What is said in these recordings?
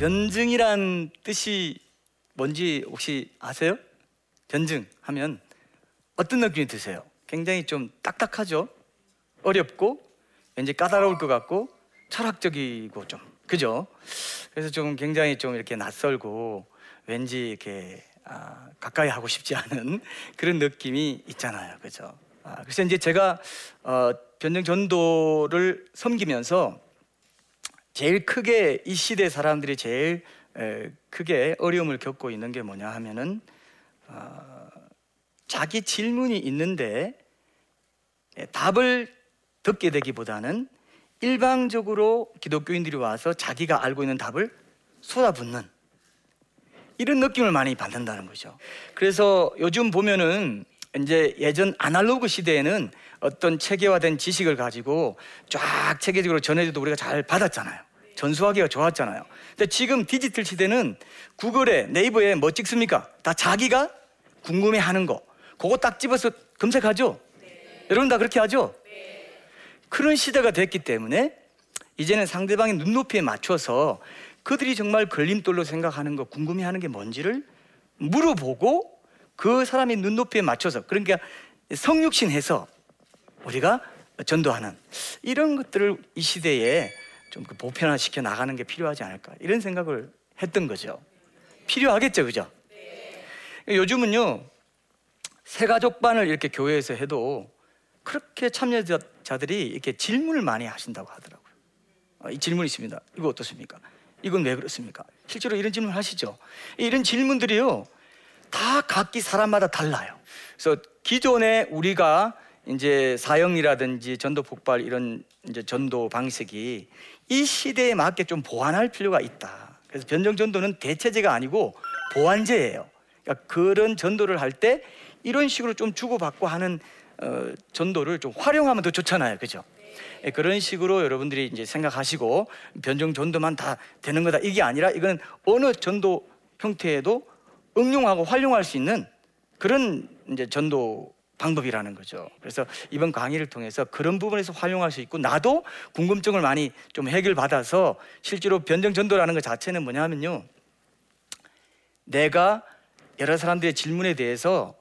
변증이란 뜻이 뭔지 혹시 아세요? 변증 하면 어떤 느낌이 드세요? 굉장히 좀 딱딱하죠? 어렵고 왠지 까다로울 것 같고 철학적이고 좀 그죠? 그래서 좀 굉장히 좀 이렇게 낯설고 왠지 이렇게 아, 가까이 하고 싶지 않은 그런 느낌이 있잖아요, 그죠? 아, 그래서 이제 제가 어, 변증 전도를 섬기면서 제일 크게 이 시대 사람들이 제일 에, 크게 어려움을 겪고 있는 게 뭐냐 하면은 어, 자기 질문이 있는데 에, 답을 듣게 되기보다는 일방적으로 기독교인들이 와서 자기가 알고 있는 답을 쏟아붓는 이런 느낌을 많이 받는다는 거죠. 그래서 요즘 보면은 이제 예전 아날로그 시대에는 어떤 체계화된 지식을 가지고 쫙 체계적으로 전해줘도 우리가 잘 받았잖아요. 전수하기가 좋았잖아요. 근데 지금 디지털 시대는 구글에 네이버에 뭐 찍습니까? 다 자기가 궁금해하는 거 그거 딱 집어서 검색하죠. 네. 여러분 다 그렇게 하죠. 네. 그런 시대가 됐기 때문에 이제는 상대방의 눈높이에 맞춰서 그들이 정말 걸림돌로 생각하는 거 궁금해하는 게 뭔지를 물어보고 그 사람의 눈높이에 맞춰서 그러니까 성육신해서 우리가 전도하는 이런 것들을 이 시대에 좀그 보편화시켜 나가는 게 필요하지 않을까 이런 생각을 했던 거죠. 필요하겠죠, 그죠? 요즘은요 새가족반을 이렇게 교회에서 해도 그렇게 참여자들이 이렇게 질문을 많이 하신다고 하더라고요. 어, 이 질문이 있습니다. 이거 어떻습니까? 이건 왜 그렇습니까? 실제로 이런 질문 하시죠. 이런 질문들이요 다 각기 사람마다 달라요. 그래서 기존에 우리가 이제 사형이라든지 전도 폭발 이런 이제 전도 방식이 이 시대에 맞게 좀 보완할 필요가 있다. 그래서 변정 전도는 대체제가 아니고 보완제예요. 그러니까 그런 전도를 할 때 이런 식으로 좀 주고받고 하는 어, 전도를 좀 활용하면 더 좋잖아요, 그죠? 네. 그런 식으로 여러분들이 이제 생각하시고 변정 전도만 다 되는 거다 이게 아니라 이거는 어느 전도 형태에도 응용하고 활용할 수 있는 그런 이제 전도 방법이라는 거죠. 그래서 이번 강의를 통해서 그런 부분에서 활용할 수 있고 나도 궁금증을 많이 좀 해결받아서 실제로 변정 전도라는 것 자체는 뭐냐면요. 내가 여러 사람들의 질문에 대해서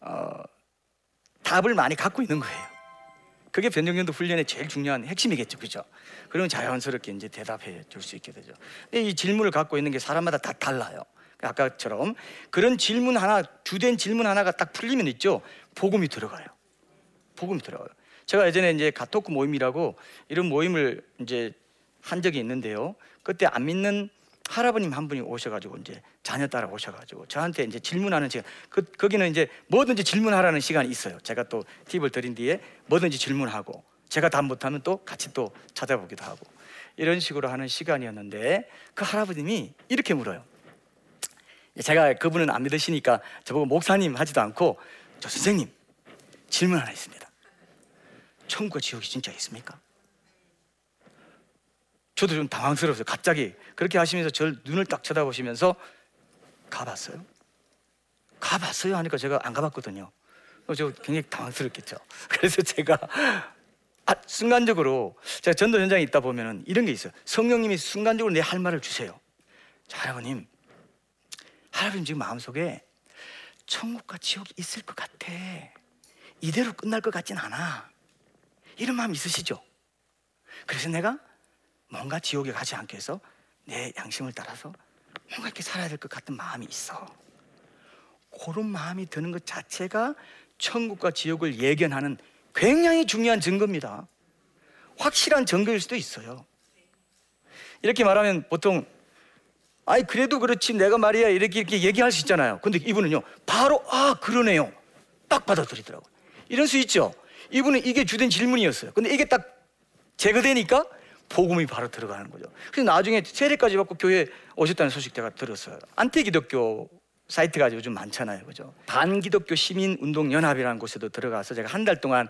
어, 답을 많이 갖고 있는 거예요. 그게 변정전도 훈련의 제일 중요한 핵심이겠죠, 그죠? 그러면 자연스럽게 이제 대답해 줄 수 있게 되죠. 이 질문을 갖고 있는 게 사람마다 다 달라요. 아까처럼 그런 질문 하나 주된 질문 하나가 딱 풀리면 있죠. 복음이 들어가요. 복음이 들어가요. 제가 예전에 이제 가토크 모임이라고 이런 모임을 이제 한 적이 있는데요. 그때 안 믿는 할아버님 한 분이 오셔가지고 이제 자녀 따라 오셔가지고 저한테 이제 질문하는 시간 그 거기는 이제 뭐든지 질문하라는 시간이 있어요. 제가 또 팁을 드린 뒤에 뭐든지 질문하고 제가 답 못하면 또 같이 또 찾아보기도 하고 이런 식으로 하는 시간이었는데 그 할아버님이 이렇게 물어요 제가 그분은 안 믿으시니까 저보고 목사님 하지도 않고 저 선생님 질문 하나 있습니다. 천국과 지옥이 진짜 있습니까? 저도 좀 당황스러웠어요. 갑자기 그렇게 하시면서 저 눈을 딱 쳐다보시면서 가봤어요? 가봤어요 하니까 제가 안 가봤거든요. 어, 저 굉장히 당황스럽겠죠. 그래서 제가 아, 순간적으로 제가 전도 현장에 있다 보면 이런 게 있어요. 성령님이 순간적으로 내 할 말을 주세요. 자, 여러분님 할아버님 지금 마음속에 천국과 지옥이 있을 것 같아. 이대로 끝날 것 같진 않아. 이런 마음 있으시죠? 그래서 내가 뭔가 지옥에 가지 않게 해서 내 양심을 따라서 뭔가 이렇게 살아야 될 것 같은 마음이 있어. 그런 마음이 드는 것 자체가 천국과 지옥을 예견하는 굉장히 중요한 증거입니다. 확실한 증거일 수도 있어요. 이렇게 말하면 보통 아니 그래도 그렇지 내가 말이야 이렇게 이렇게 얘기할 수 있잖아요. 근데 이분은요 바로 아 그러네요 딱 받아들이더라고요. 이럴 수 있죠. 이분은 이게 주된 질문이었어요. 근데 이게 딱 제거되니까 복음이 바로 들어가는 거죠. 그래서 나중에 세례까지 받고 교회 오셨다는 소식 제가 들었어요. 안티기독교 사이트가 요즘 많잖아요, 그죠? 반기독교 시민 운동 연합이라는 곳에도 들어가서 제가 한 달 동안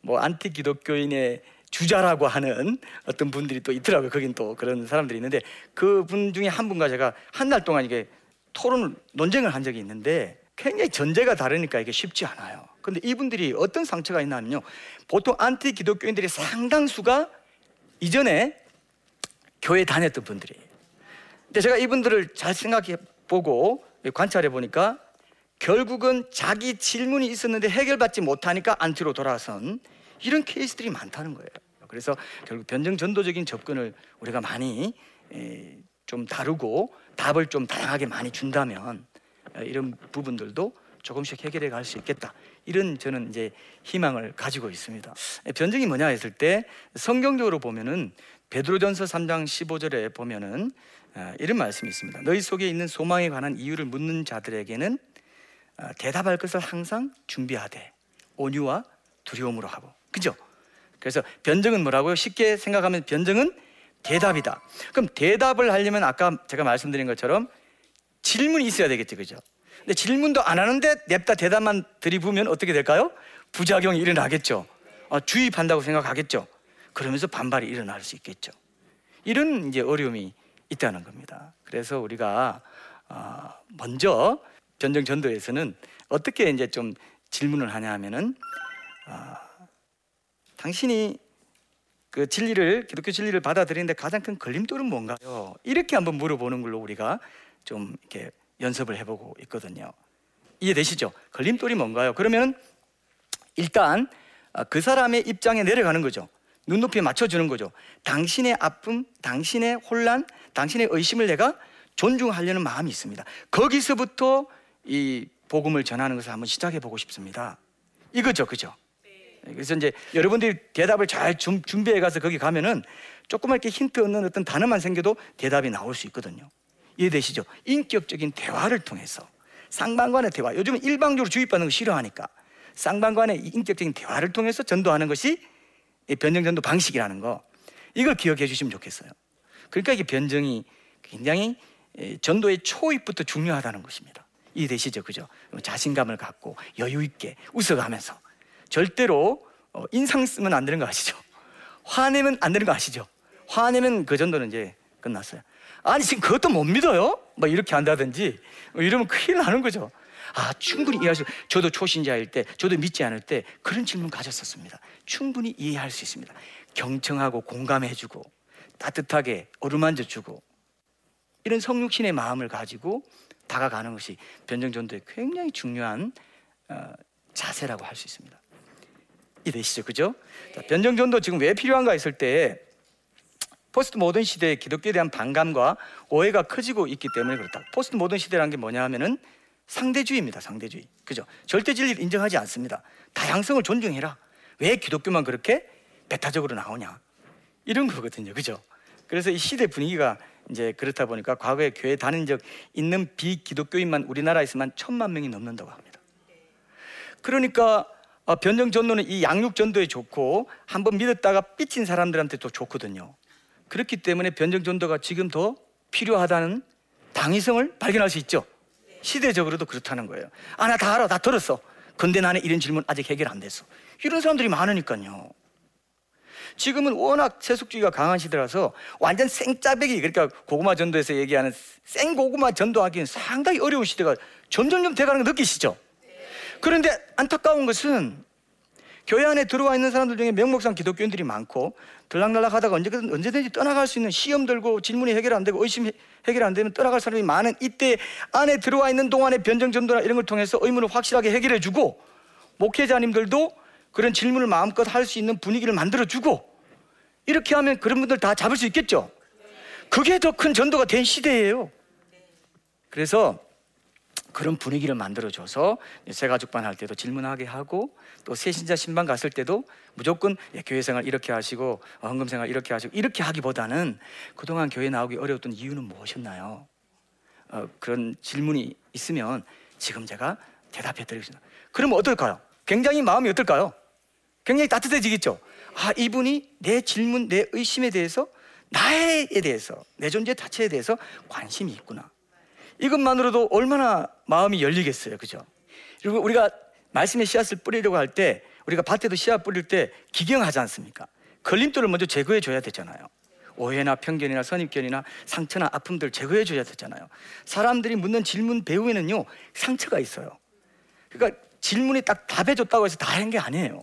뭐 안티기독교인의 주자라고 하는 어떤 분들이 또 있더라고요. 거긴 또 그런 사람들이 있는데 그 분 중에 한 분과 제가 한 달 동안 이게 토론 논쟁을 한 적이 있는데 굉장히 전제가 다르니까 이게 쉽지 않아요. 근데 이분들이 어떤 상처가 있냐면요. 보통 안티 기독교인들이 상당수가 이전에 교회 다녔던 분들이에요. 근데 제가 이분들을 잘 생각해 보고 관찰해 보니까 결국은 자기 질문이 있었는데 해결받지 못하니까 안티로 돌아선 이런 케이스들이 많다는 거예요. 그래서 결국 변증 전도적인 접근을 우리가 많이 좀 다루고 답을 좀 다양하게 많이 준다면 이런 부분들도 조금씩 해결해 갈 수 있겠다. 이런 저는 이제 희망을 가지고 있습니다. 변증이 뭐냐 했을 때 성경적으로 보면은 베드로전서 3장 15절에 보면은 이런 말씀이 있습니다. 너희 속에 있는 소망에 관한 이유를 묻는 자들에게는 대답할 것을 항상 준비하되 온유와 두려움으로 하고. 그죠? 그래서 변증은 뭐라고요? 쉽게 생각하면 변증은 대답이다. 그럼 대답을 하려면 아까 제가 말씀드린 것처럼 질문이 있어야 되겠죠. 그죠? 근데 질문도 안 하는데 냅다 대답만 들이부면 어떻게 될까요? 부작용이 일어나겠죠. 어, 주입한다고 생각하겠죠. 그러면서 반발이 일어날 수 있겠죠. 이런 이제 어려움이 있다는 겁니다. 그래서 우리가 어, 먼저 변정 전도에서는 어떻게 이제 좀 질문을 하냐 하면은 어, 당신이 그 진리를 기독교 진리를 받아들이는데 가장 큰 걸림돌은 뭔가요? 이렇게 한번 물어보는 걸로 우리가 좀 이렇게 연습을 해보고 있거든요. 이해되시죠? 걸림돌이 뭔가요? 그러면 일단 아, 그 사람의 입장에 내려가는 거죠. 눈높이에 맞춰주는 거죠. 당신의 아픔, 당신의 혼란, 당신의 의심을 내가 존중하려는 마음이 있습니다. 거기서부터 이 복음을 전하는 것을 한번 시작해 보고 싶습니다. 이거죠, 그죠? 그래서 이제 여러분들이 대답을 잘 준비해 가서 거기 가면은 조그맣 게 힌트 얻는 어떤 단어만 생겨도 대답이 나올 수 있거든요. 이해되시죠? 인격적인 대화를 통해서 쌍방간의 대화. 요즘은 일방적으로 주입받는 거 싫어하니까 쌍방간의 인격적인 대화를 통해서 전도하는 것이 변정 전도 방식이라는 거. 이걸 기억해 주시면 좋겠어요. 그러니까 이게 변정이 굉장히 전도의 초입부터 중요하다는 것입니다. 이해되시죠? 그죠? 자신감을 갖고 여유 있게 웃어가면서 절대로 어, 인상 쓰면 안 되는 거 아시죠? 화내면 안 되는 거 아시죠? 화내면 그 정도는 이제 끝났어요. 아니 지금 그것도 못 믿어요? 막 이렇게 한다든지 뭐 이러면 큰일 나는 거죠. 아 충분히 이해할 수. 저도 초신자일 때, 저도 믿지 않을 때 그런 질문 가졌었습니다. 충분히 이해할 수 있습니다. 경청하고 공감해주고 따뜻하게 어루만져주고 이런 성육신의 마음을 가지고 다가가는 것이 변증전도의 굉장히 중요한 어, 자세라고 할 수 있습니다. 이해되시죠, 그죠? 자, 변증전도 지금 왜 필요한가 했을 때 포스트 모던 시대의 기독교에 대한 반감과 오해가 커지고 있기 때문에 그렇다. 포스트 모던 시대라는 게 뭐냐 하면은 상대주의입니다. 상대주의. 그죠? 절대 진리를 인정하지 않습니다. 다양성을 존중해라. 왜 기독교만 그렇게 배타적으로 나오냐? 이런 거거든요. 그죠? 그래서 이 시대 분위기가 이제 그렇다 보니까 과거에 교회 다닌 적 있는 비기독교인만 우리나라에서만 천만 명이 넘는다고 합니다. 그러니까 어, 변정 전도는 이 양육 전도에 좋고 한번 믿었다가 삐친 사람들한테 도 좋거든요. 그렇기 때문에 변정 전도가 지금 더 필요하다는 당위성을 발견할 수 있죠. 시대적으로도 그렇다는 거예요. 아, 나 다 알아. 다 들었어. 근데 나는 이런 질문 아직 해결 안 됐어. 이런 사람들이 많으니까요. 지금은 워낙 세속주의가 강한 시대라서 완전 생짜배기 그러니까 고구마 전도에서 얘기하는 생고구마 전도하기는 상당히 어려운 시대가 점점점 돼가는 거 느끼시죠? 그런데 안타까운 것은 교회 안에 들어와 있는 사람들 중에 명목상 기독교인들이 많고 들락날락 하다가 언제든, 언제든지 떠나갈 수 있는 시험 들고 질문이 해결 안 되고 의심 해결 안 되면 떠나갈 사람이 많은 이때 안에 들어와 있는 동안에 변정전도나 이런 걸 통해서 의문을 확실하게 해결해 주고 목회자님들도 그런 질문을 마음껏 할 수 있는 분위기를 만들어 주고 이렇게 하면 그런 분들 다 잡을 수 있겠죠? 그게 더 큰 전도가 된 시대예요. 그래서 그런 분위기를 만들어줘서 새 가족반 할 때도 질문하게 하고 또 새신자 신방 갔을 때도 무조건 예, 교회 생활 이렇게 하시고 어, 헌금 생활 이렇게 하시고 이렇게 하기보다는 그동안 교회 나오기 어려웠던 이유는 무엇이었나요? 어, 그런 질문이 있으면 지금 제가 대답해 드리겠습니다. 그러면 어떨까요? 굉장히 마음이 어떨까요? 굉장히 따뜻해지겠죠. 아 이분이 내 질문, 내 의심에 대해서 나에 대해서 내 존재 자체에 대해서 관심이 있구나. 이것만으로도 얼마나 마음이 열리겠어요. 그죠? 그리고 우리가 말씀의 씨앗을 뿌리려고 할 때 우리가 밭에도 씨앗 뿌릴 때 기경하지 않습니까? 걸림돌을 먼저 제거해 줘야 되잖아요. 오해나 편견이나 선입견이나 상처나 아픔들 제거해 줘야 되잖아요. 사람들이 묻는 질문 배후에는요 상처가 있어요. 그러니까 질문이 딱 답해 줬다고 해서 다 한 게 아니에요.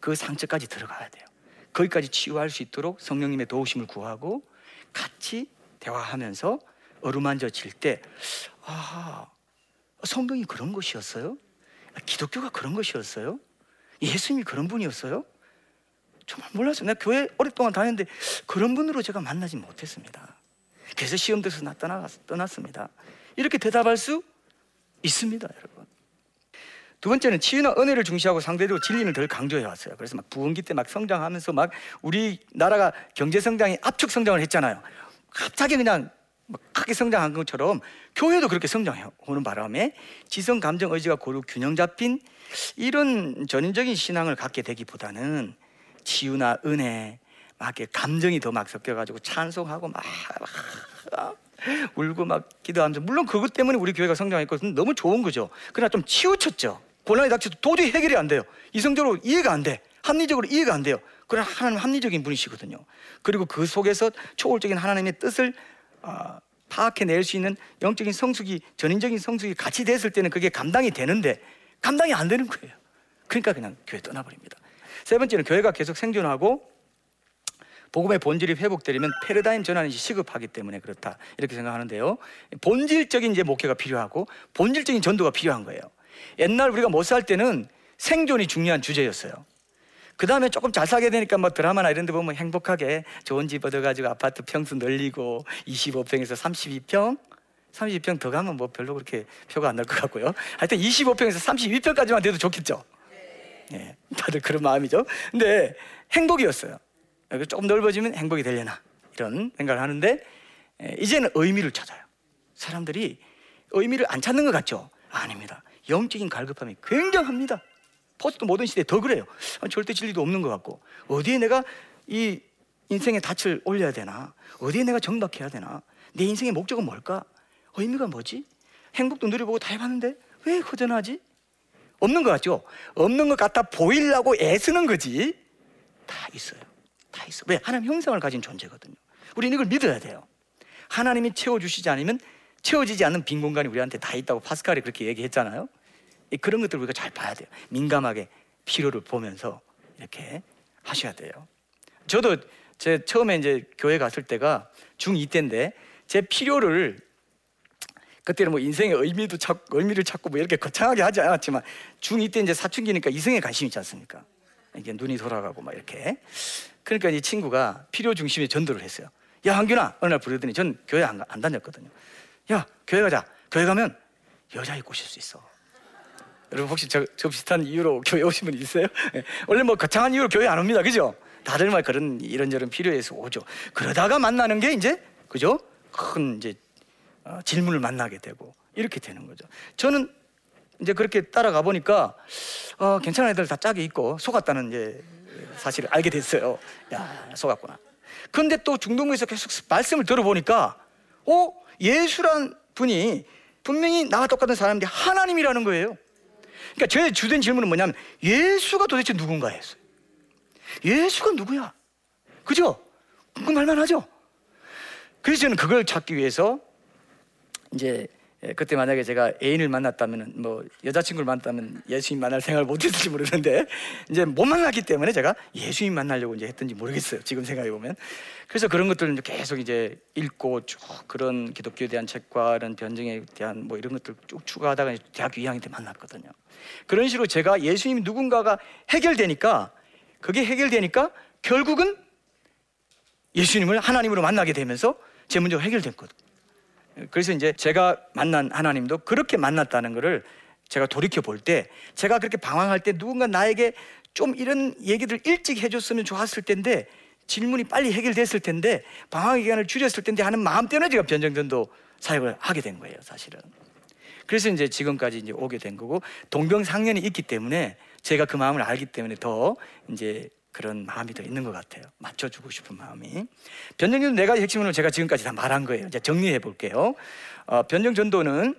그 상처까지 들어가야 돼요. 거기까지 치유할 수 있도록 성령님의 도우심을 구하고 같이 대화하면서 어루만져 질 때 아, 성경이 그런 것이었어요? 기독교가 그런 것이었어요? 예수님이 그런 분이었어요? 정말 몰랐어요. 내가 교회 오랫동안 다녔는데 그런 분으로 제가 만나지 못했습니다. 그래서 시험 들어서 나 떠났습니다. 이렇게 대답할 수 있습니다, 여러분. 두 번째는 치유나 은혜를 중시하고 상대적으로 진리를 덜 강조해 왔어요. 그래서 막 부흥기 때 막 성장하면서 막 우리 나라가 경제 성장이 압축 성장을 했잖아요. 갑자기 그냥 크게 성장한 것처럼 교회도 그렇게 성장해 오는 바람에 지성, 감정, 의지가 고루 균형 잡힌 이런 전인적인 신앙을 갖게 되기보다는 치유나 은혜, 막 감정이 더 막 섞여가지고 찬송하고 막, 막 울고 막 기도하면서 물론 그것 때문에 우리 교회가 성장했고 너무 좋은 거죠. 그러나 좀 치우쳤죠. 고난이 닥쳐도 도저히 해결이 안 돼요. 이성적으로 이해가 안 돼. 합리적으로 이해가 안 돼요. 그러나 하나님 합리적인 분이시거든요. 그리고 그 속에서 초월적인 하나님의 뜻을 어, 파악해낼 수 있는 영적인 성숙이 전인적인 성숙이 같이 됐을 때는 그게 감당이 되는데 감당이 안 되는 거예요. 그러니까 그냥 교회 떠나버립니다. 세 번째는 교회가 계속 생존하고 복음의 본질이 회복되려면 패러다임 전환이 시급하기 때문에 그렇다 이렇게 생각하는데요. 본질적인 이제 목회가 필요하고 본질적인 전도가 필요한 거예요. 옛날 우리가 못 살 때는 생존이 중요한 주제였어요. 그 다음에 조금 잘 살게 되니까 뭐 드라마나 이런 데 보면 행복하게 좋은 집 얻어가지고 아파트 평수 늘리고 25평에서 32평 32평 더 가면 뭐 별로 그렇게 표가 안 날 것 같고요. 하여튼 25평에서 32평까지만 돼도 좋겠죠. 네, 다들 그런 마음이죠. 근데 행복이었어요. 조금 넓어지면 행복이 되려나 이런 생각을 하는데 이제는 의미를 찾아요. 사람들이 의미를 안 찾는 것 같죠? 아닙니다. 영적인 갈급함이 굉장합니다. 포스트 모든 시대에 더 그래요. 절대 진리도 없는 것 같고 어디에 내가 이 인생의 닻을 올려야 되나? 어디에 내가 정박해야 되나? 내 인생의 목적은 뭘까? 의미가 뭐지? 행복도 누려보고 다 해봤는데 왜 허전하지? 없는 것 같죠? 없는 것 같아 보이려고 애쓰는 거지 다 있어요. 다 있어. 왜? 하나님 형상을 가진 존재거든요. 우리는 이걸 믿어야 돼요. 하나님이 채워주시지 않으면 채워지지 않는 빈 공간이 우리한테 다 있다고 파스칼이 그렇게 얘기했잖아요. 그런 것들 우리가 잘 봐야 돼요. 민감하게 필요를 보면서 이렇게 하셔야 돼요. 저도 제 처음에 이제 교회 갔을 때가 중2 때인데 제 필요를 그때는 뭐 인생의 의미도 찾고 의미를 찾고 뭐 이렇게 거창하게 하지 않았지만 중2 때 이제 사춘기니까 이성에 관심 있지 않습니까? 이게 눈이 돌아가고 막 이렇게 그러니까 이 친구가 필요 중심의 전도를 했어요. 야 한균아 어느 날 부르더니 전 교회 안, 안 다녔거든요. 야 교회 가자. 교회 가면 여자애 꼬실 수 있어. 여러분 혹시 저, 저 비슷한 이유로 교회 오신 분 있어요? 예. 원래 뭐 거창한 이유로 교회 안 옵니다, 그죠? 다들 막 그런 이런저런 필요해서 오죠. 그러다가 만나는 게 이제 그죠? 큰 이제 어, 질문을 만나게 되고 이렇게 되는 거죠. 저는 이제 그렇게 따라가 보니까 어, 괜찮은 애들 다 짝이 있고 속았다는 이제 사실을 알게 됐어요. 야 속았구나. 근데 또 중동부에서 계속 말씀을 들어보니까 어 예수란 분이 분명히 나와 똑같은 사람인데 하나님이라는 거예요. 그러니까 제 주된 질문은 뭐냐면 예수가 도대체 누군가였어요. 예수가 누구야? 그죠? 궁금할 만하죠? 그래서 저는 그걸 찾기 위해서 이제 그때 만약에 제가 애인을 만났다면 뭐 여자친구를 만났다면 예수님 만날 생각을 못했을지 모르는데 이제 못 만났기 때문에 제가 예수님 만나려고 이제 했던지 모르겠어요 지금 생각해 보면 그래서 그런 것들을 계속 이제 읽고 쭉 그런 기독교에 대한 책과 이런 변증에 대한 뭐 이런 것들 쭉 추가하다가 대학교 2학년 때 만났거든요 그런 식으로 제가 예수님 누군가가 해결되니까 그게 해결되니까 결국은 예수님을 하나님으로 만나게 되면서 제 문제가 해결됐거든. 그래서 이제 제가 만난 하나님도 그렇게 만났다는 것을 제가 돌이켜 볼 때 제가 그렇게 방황할 때 누군가 나에게 좀 이런 얘기들 일찍 해줬으면 좋았을 텐데 질문이 빨리 해결됐을 텐데 방황 기간을 줄였을 텐데 하는 마음 때문에 제가 변정전도 사역을 하게 된 거예요, 사실은. 그래서 이제 지금까지 이제 오게 된 거고 동병상련이 있기 때문에 제가 그 마음을 알기 때문에 더 이제 그런 마음이 더 있는 것 같아요. 맞춰주고 싶은 마음이. 변정전도 네 가지 핵심을 제가 지금까지 다 말한 거예요. 이제 정리해 볼게요. 어, 변정전도는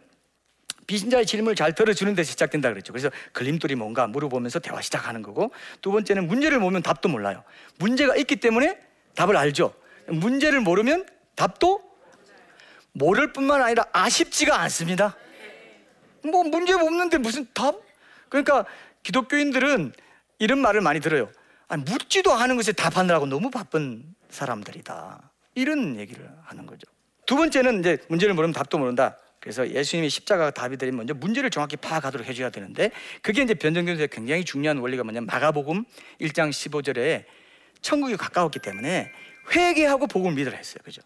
비신자의 질문을 잘 들어주는 데서 시작된다 그랬죠. 그래서 걸림돌이 뭔가 물어보면서 대화 시작하는 거고 두 번째는 문제를 모르면 답도 몰라요. 문제가 있기 때문에 답을 알죠. 문제를 모르면 답도 모를 뿐만 아니라 아쉽지가 않습니다. 뭐 문제 없는데 무슨 답? 그러니까 기독교인들은 이런 말을 많이 들어요. 아니, 묻지도 않은 것에 답하느라고 너무 바쁜 사람들이다. 이런 얘기를 하는 거죠. 두 번째는 이제 문제를 모르면 답도 모른다. 그래서 예수님이 십자가가 답이 되면 먼저 문제를 정확히 파악하도록 해줘야 되는데 그게 이제 변정경제의 굉장히 중요한 원리가 뭐냐면 마가복음 1장 15절에 천국이 가까웠기 때문에 회개하고 복음을 믿으라 했어요. 그죠?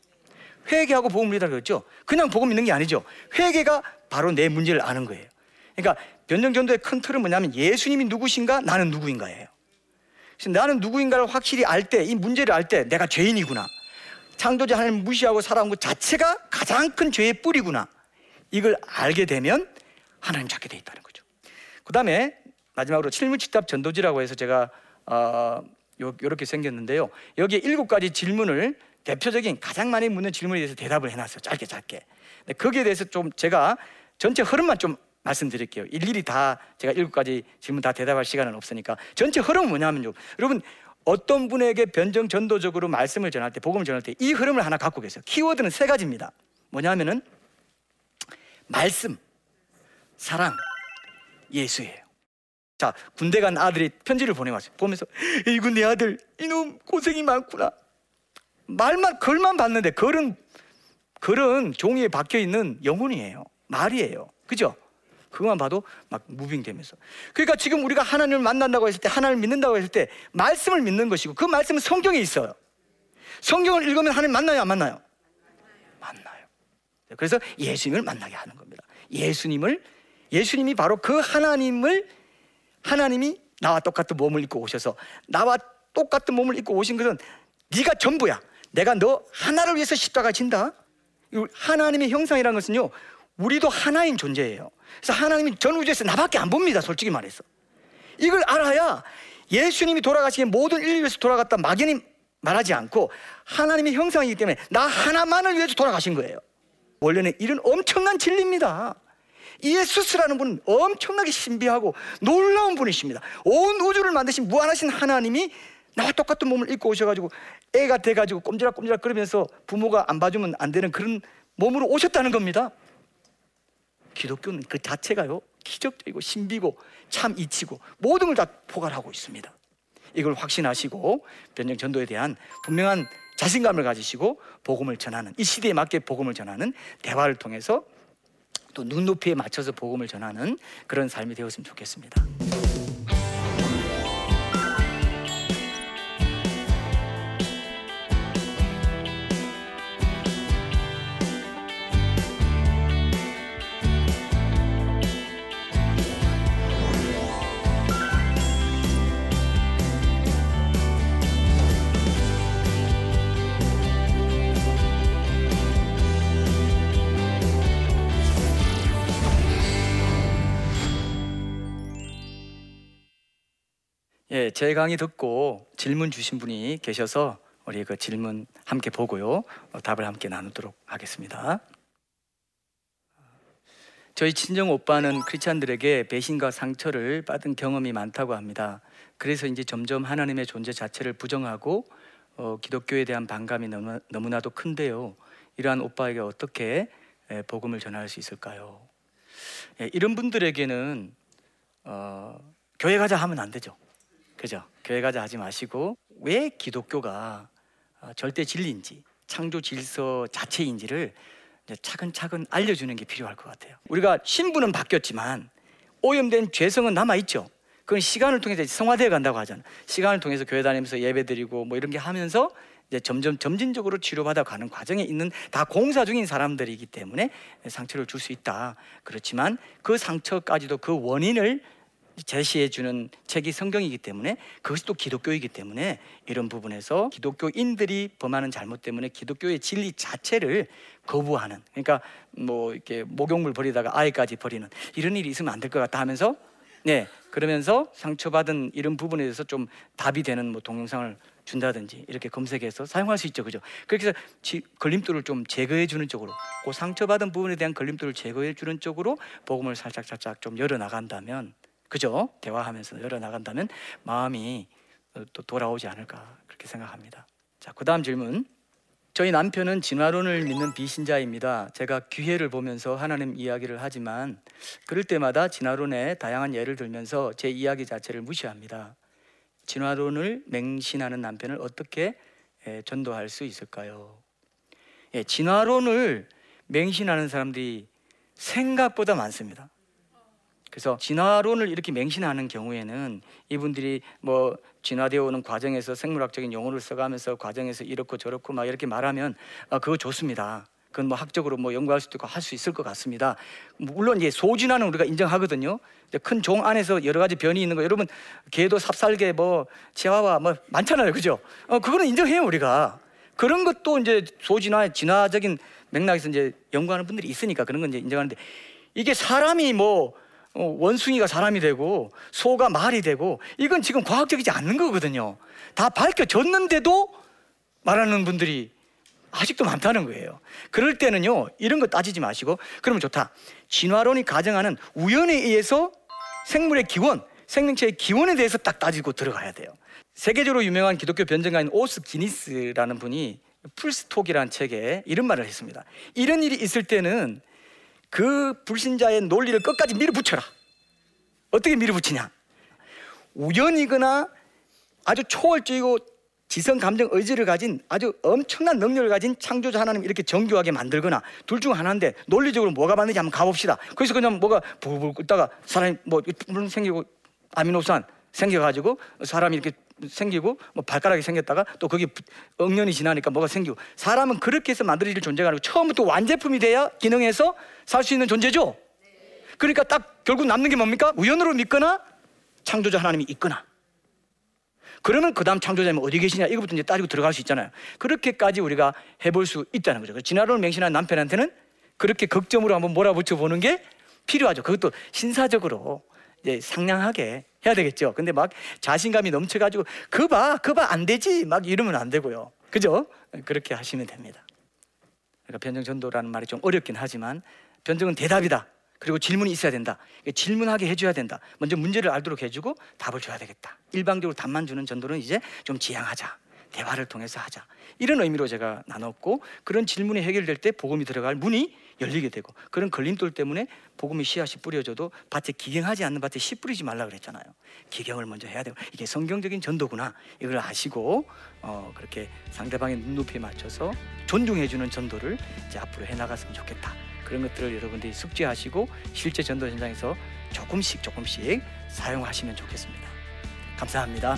회개하고 복음을 믿으라 그랬죠? 그냥 복음 믿는 게 아니죠. 회개가 바로 내 문제를 아는 거예요. 그러니까 변정전도의 큰 틀은 뭐냐면 예수님이 누구신가 나는 누구인가예요. 나는 누구인가를 확실히 알 때, 이 문제를 알 때 내가 죄인이구나. 창조자 하나님 무시하고 살아온 것 자체가 가장 큰 죄의 뿌리구나. 이걸 알게 되면 하나님 찾게 돼 있다는 거죠. 그 다음에 마지막으로 칠무치답 전도지라고 해서 제가 어, 요, 요렇게 생겼는데요. 여기에 일곱 가지 질문을 대표적인 가장 많이 묻는 질문에 대해서 대답을 해놨어요. 짧게 짧게. 근데 거기에 대해서 좀 제가 전체 흐름만 좀 말씀드릴게요. 일일이 다 제가 일곱 가지 질문 다 대답할 시간은 없으니까 전체 흐름은 뭐냐면요. 여러분 어떤 분에게 변정 전도적으로 말씀을 전할 때 복음을 전할 때 이 흐름을 하나 갖고 계세요. 키워드는 세 가지입니다. 뭐냐면은 말씀, 사랑, 예수예요. 자, 군대 간 아들이 편지를 보내왔어요. 보면서 이군 내 아들 이놈 고생이 많구나. 말만 글만 봤는데 글은 글은 종이에 박혀 있는 영혼이에요. 말이에요. 그죠? 그것만 봐도 막 무빙되면서. 그러니까 지금 우리가 하나님을 만난다고 했을 때, 하나님을 믿는다고 했을 때, 말씀을 믿는 것이고, 그 말씀은 성경에 있어요. 성경을 읽으면 하나님 만나요, 안 만나요? 만나요. 그래서 예수님을 만나게 하는 겁니다. 예수님을, 예수님이 바로 그 하나님을, 하나님이 나와 똑같은 몸을 입고 오셔서, 나와 똑같은 몸을 입고 오신 것은 네가 전부야. 내가 너 하나를 위해서 십자가 진다. 하나님의 형상이라는 것은요, 우리도 하나인 존재예요. 그래서 하나님이 전 우주에서 나밖에 안 봅니다. 솔직히 말해서. 이걸 알아야 예수님이 돌아가시기 모든 인류 위해서 돌아갔다 막연히 말하지 않고 하나님의 형상이기 때문에 나 하나만을 위해서 돌아가신 거예요. 원래는 이런 엄청난 진리입니다. 이에수스라는 분은 엄청나게 신비하고 놀라운 분이십니다. 온 우주를 만드신 무한하신 하나님이 나와 똑같은 몸을 입고 오셔가지고 애가 돼가지고 꼼지락꼼지락 그러면서 부모가 안 봐주면 안 되는 그런 몸으로 오셨다는 겁니다. 기독교는 그 자체가요 기적적이고 신비고 참 이치고 모든 걸 다 포괄하고 있습니다. 이걸 확신하시고 변정 전도에 대한 분명한 자신감을 가지시고 복음을 전하는 이 시대에 맞게 복음을 전하는 대화를 통해서 또 눈높이에 맞춰서 복음을 전하는 그런 삶이 되었으면 좋겠습니다. 제 강의 듣고 질문 주신 분이 계셔서 우리 그 질문 함께 보고요. 어, 답을 함께 나누도록 하겠습니다. 저희 친정 오빠는 크리스찬들에게 배신과 상처를 받은 경험이 많다고 합니다. 그래서 이제 점점 하나님의 존재 자체를 부정하고 어, 기독교에 대한 반감이 너무, 너무나도 큰데요. 이러한 오빠에게 어떻게 예, 복음을 전할 수 있을까요? 예, 이런 분들에게는 어, 교회 가자 하면 안 되죠. 그죠? 교회 가자 하지 마시고 왜 기독교가 어, 절대 진리인지 창조 질서 자체인지를 차근차근 알려주는 게 필요할 것 같아요. 우리가 신분은 바뀌었지만 오염된 죄성은 남아 있죠. 그건 시간을 통해서 성화되어 간다고 하잖아. 시간을 통해서 교회 다니면서 예배 드리고 뭐 이런 게 하면서 이제 점점 점진적으로 치료받아 가는 과정에 있는 다 공사 중인 사람들이기 때문에 상처를 줄 수 있다. 그렇지만 그 상처까지도 그 원인을 제시해 주는 책이 성경이기 때문에 그것이 또 기독교이기 때문에 이런 부분에서 기독교인들이 범하는 잘못 때문에 기독교의 진리 자체를 거부하는 그러니까 뭐 이렇게 목욕물 버리다가 아이까지 버리는 이런 일이 있으면 안 될 것 같다 하면서 네 그러면서 상처받은 이런 부분에 대해서 좀 답이 되는 뭐 동영상을 준다든지 이렇게 검색해서 사용할 수 있죠, 그죠? 그렇게 해서 지, 걸림돌을 좀 제거해 주는 쪽으로, 그 상처받은 부분에 대한 걸림돌을 제거해 주는 쪽으로 복음을 살짝 살짝 좀 열어 나간다면 그죠? 대화하면서 열어 나간다면 마음이 또 돌아오지 않을까 그렇게 생각합니다. 자, 그 다음 질문. 저희 남편은 진화론을 믿는 비신자입니다. 제가 기회를 보면서 하나님 이야기를 하지만 그럴 때마다 진화론의 다양한 예를 들면서 제 이야기 자체를 무시합니다. 진화론을 맹신하는 남편을 어떻게 전도할 수 있을까요? 예, 진화론을 맹신하는 사람들이 생각보다 많습니다. 그래서 진화론을 이렇게 맹신하는 경우에는 이분들이 뭐 진화되어 오는 과정에서 생물학적인 용어를 써가면서 과정에서 이렇고 저렇고 막 이렇게 말하면 아, 그거 좋습니다. 그건 뭐 학적으로 뭐 연구할 수도 있고 할 수 있을 것 같습니다. 물론 이제 소진화는 우리가 인정하거든요. 큰 종 안에서 여러 가지 변이 있는 거 여러분 개도 삽살개 뭐 치아와 뭐 많잖아요, 그죠? 어 그거는 인정해요 우리가. 그런 것도 이제 소진화 진화적인 맥락에서 이제 연구하는 분들이 있으니까 그런 건 이제 인정하는데 이게 사람이 뭐 어, 원숭이가 사람이 되고 소가 말이 되고 이건 지금 과학적이지 않는 거거든요. 다 밝혀졌는데도 말하는 분들이 아직도 많다는 거예요. 그럴 때는요, 이런 거 따지지 마시고, 그러면 좋다. 진화론이 가정하는 우연에 의해서 생물의 기원, 생명체의 기원에 대해서 딱 따지고 들어가야 돼요. 세계적으로 유명한 기독교 변증가인 오스 기니스라는 분이 풀스톡이라는 책에 이런 말을 했습니다. 이런 일이 있을 때는 그 불신자의 논리를 끝까지 밀어붙여라. 어떻게 밀어붙이냐? 우연이거나 아주 초월적이고 지성 감정 의지를 가진 아주 엄청난 능력을 가진 창조자 하나님 이렇게 정교하게 만들거나 둘 중 하나인데 논리적으로 뭐가 맞는지 한번 가봅시다. 그래서 그냥 뭐가 부글부글 끓다가 사람이 뭐 생기고 아미노산 생겨가지고 사람이 이렇게 생기고 뭐 발가락이 생겼다가 또 거기 억년이 지나니까 뭐가 생기고 사람은 그렇게 해서 만들어질 존재가 아니고 처음부터 완제품이 돼야 기능해서 살 수 있는 존재죠. 그러니까 딱 결국 남는 게 뭡니까? 우연으로 믿거나 창조자 하나님이 있거나 그러면 그 다음 창조자님 어디 계시냐 이것부터 이제 따지고 들어갈 수 있잖아요. 그렇게까지 우리가 해볼 수 있다는 거죠. 진화론을 맹신한 남편한테는 그렇게 극점으로 한번 몰아붙여 보는 게 필요하죠. 그것도 신사적으로 이제 상냥하게 해야 되겠죠. 근데 막 자신감이 넘쳐가지고 그 봐, 그 봐 안 되지 막 이러면 안 되고요. 그죠? 그렇게 하시면 됩니다. 그러니까 변정 전도라는 말이 좀 어렵긴 하지만 변정은 대답이다. 그리고 질문이 있어야 된다. 질문하게 해줘야 된다. 먼저 문제를 알도록 해주고 답을 줘야 되겠다. 일방적으로 답만 주는 전도는 이제 좀 지양하자. 대화를 통해서 하자. 이런 의미로 제가 나눴고 그런 질문이 해결될 때 복음이 들어갈 문이 열리게 되고 그런 걸림돌 때문에 복음의 씨앗이 뿌려져도 밭에 기경하지 않는 밭에 씨 뿌리지 말라 그랬잖아요. 기경을 먼저 해야 되고 이게 성경적인 전도구나 이걸 아시고 어, 그렇게 상대방의 눈높이에 맞춰서 존중해주는 전도를 이제 앞으로 해나갔으면 좋겠다. 그런 것들을 여러분들이 숙지하시고 실제 전도 현장에서 조금씩 조금씩 사용하시면 좋겠습니다. 감사합니다.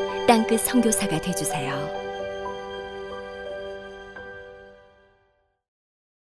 땅끝 성교사가 되주세요